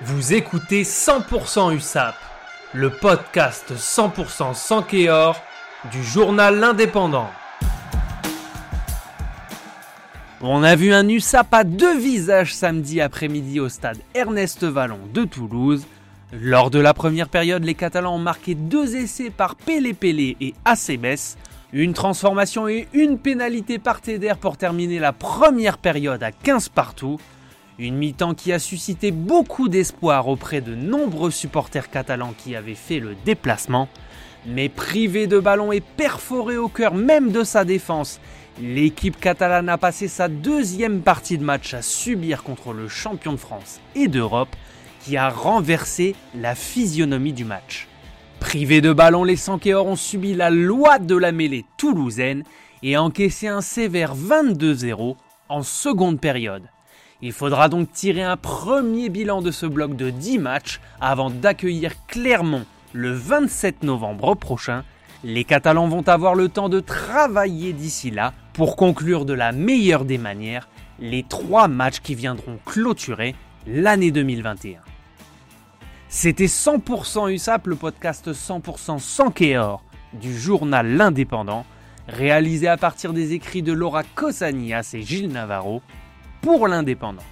Vous écoutez 100% USAP, le podcast 100% sans Kéor du journal L'Indépendant. On a vu un USAP à deux visages samedi après-midi au stade Ernest Vallon de Toulouse. Lors de la première période, les Catalans ont marqué deux essais par Pélé Pélé et Acebes. Une transformation et une pénalité par Tédère pour terminer la première période à 15 partout. Une mi-temps qui a suscité beaucoup d'espoir auprès de nombreux supporters catalans qui avaient fait le déplacement. Mais privé de ballon et perforé au cœur même de sa défense, l'équipe catalane a passé sa deuxième partie de match à subir contre le champion de France et d'Europe qui a renversé la physionomie du match. Privés de ballon, les Sankéors ont subi la loi de la mêlée toulousaine et encaissé un sévère 22-0 en seconde période. Il faudra donc tirer un premier bilan de ce bloc de 10 matchs avant d'accueillir Clermont le 27 novembre prochain. Les Catalans vont avoir le temps de travailler d'ici là pour conclure de la meilleure des manières les trois matchs qui viendront clôturer l'année 2021. C'était 100% USAP, le podcast 100% sans Kéor du journal L'Indépendant, réalisé à partir des écrits de Laura Cosanias et Gilles Navarro pour l'Indépendant.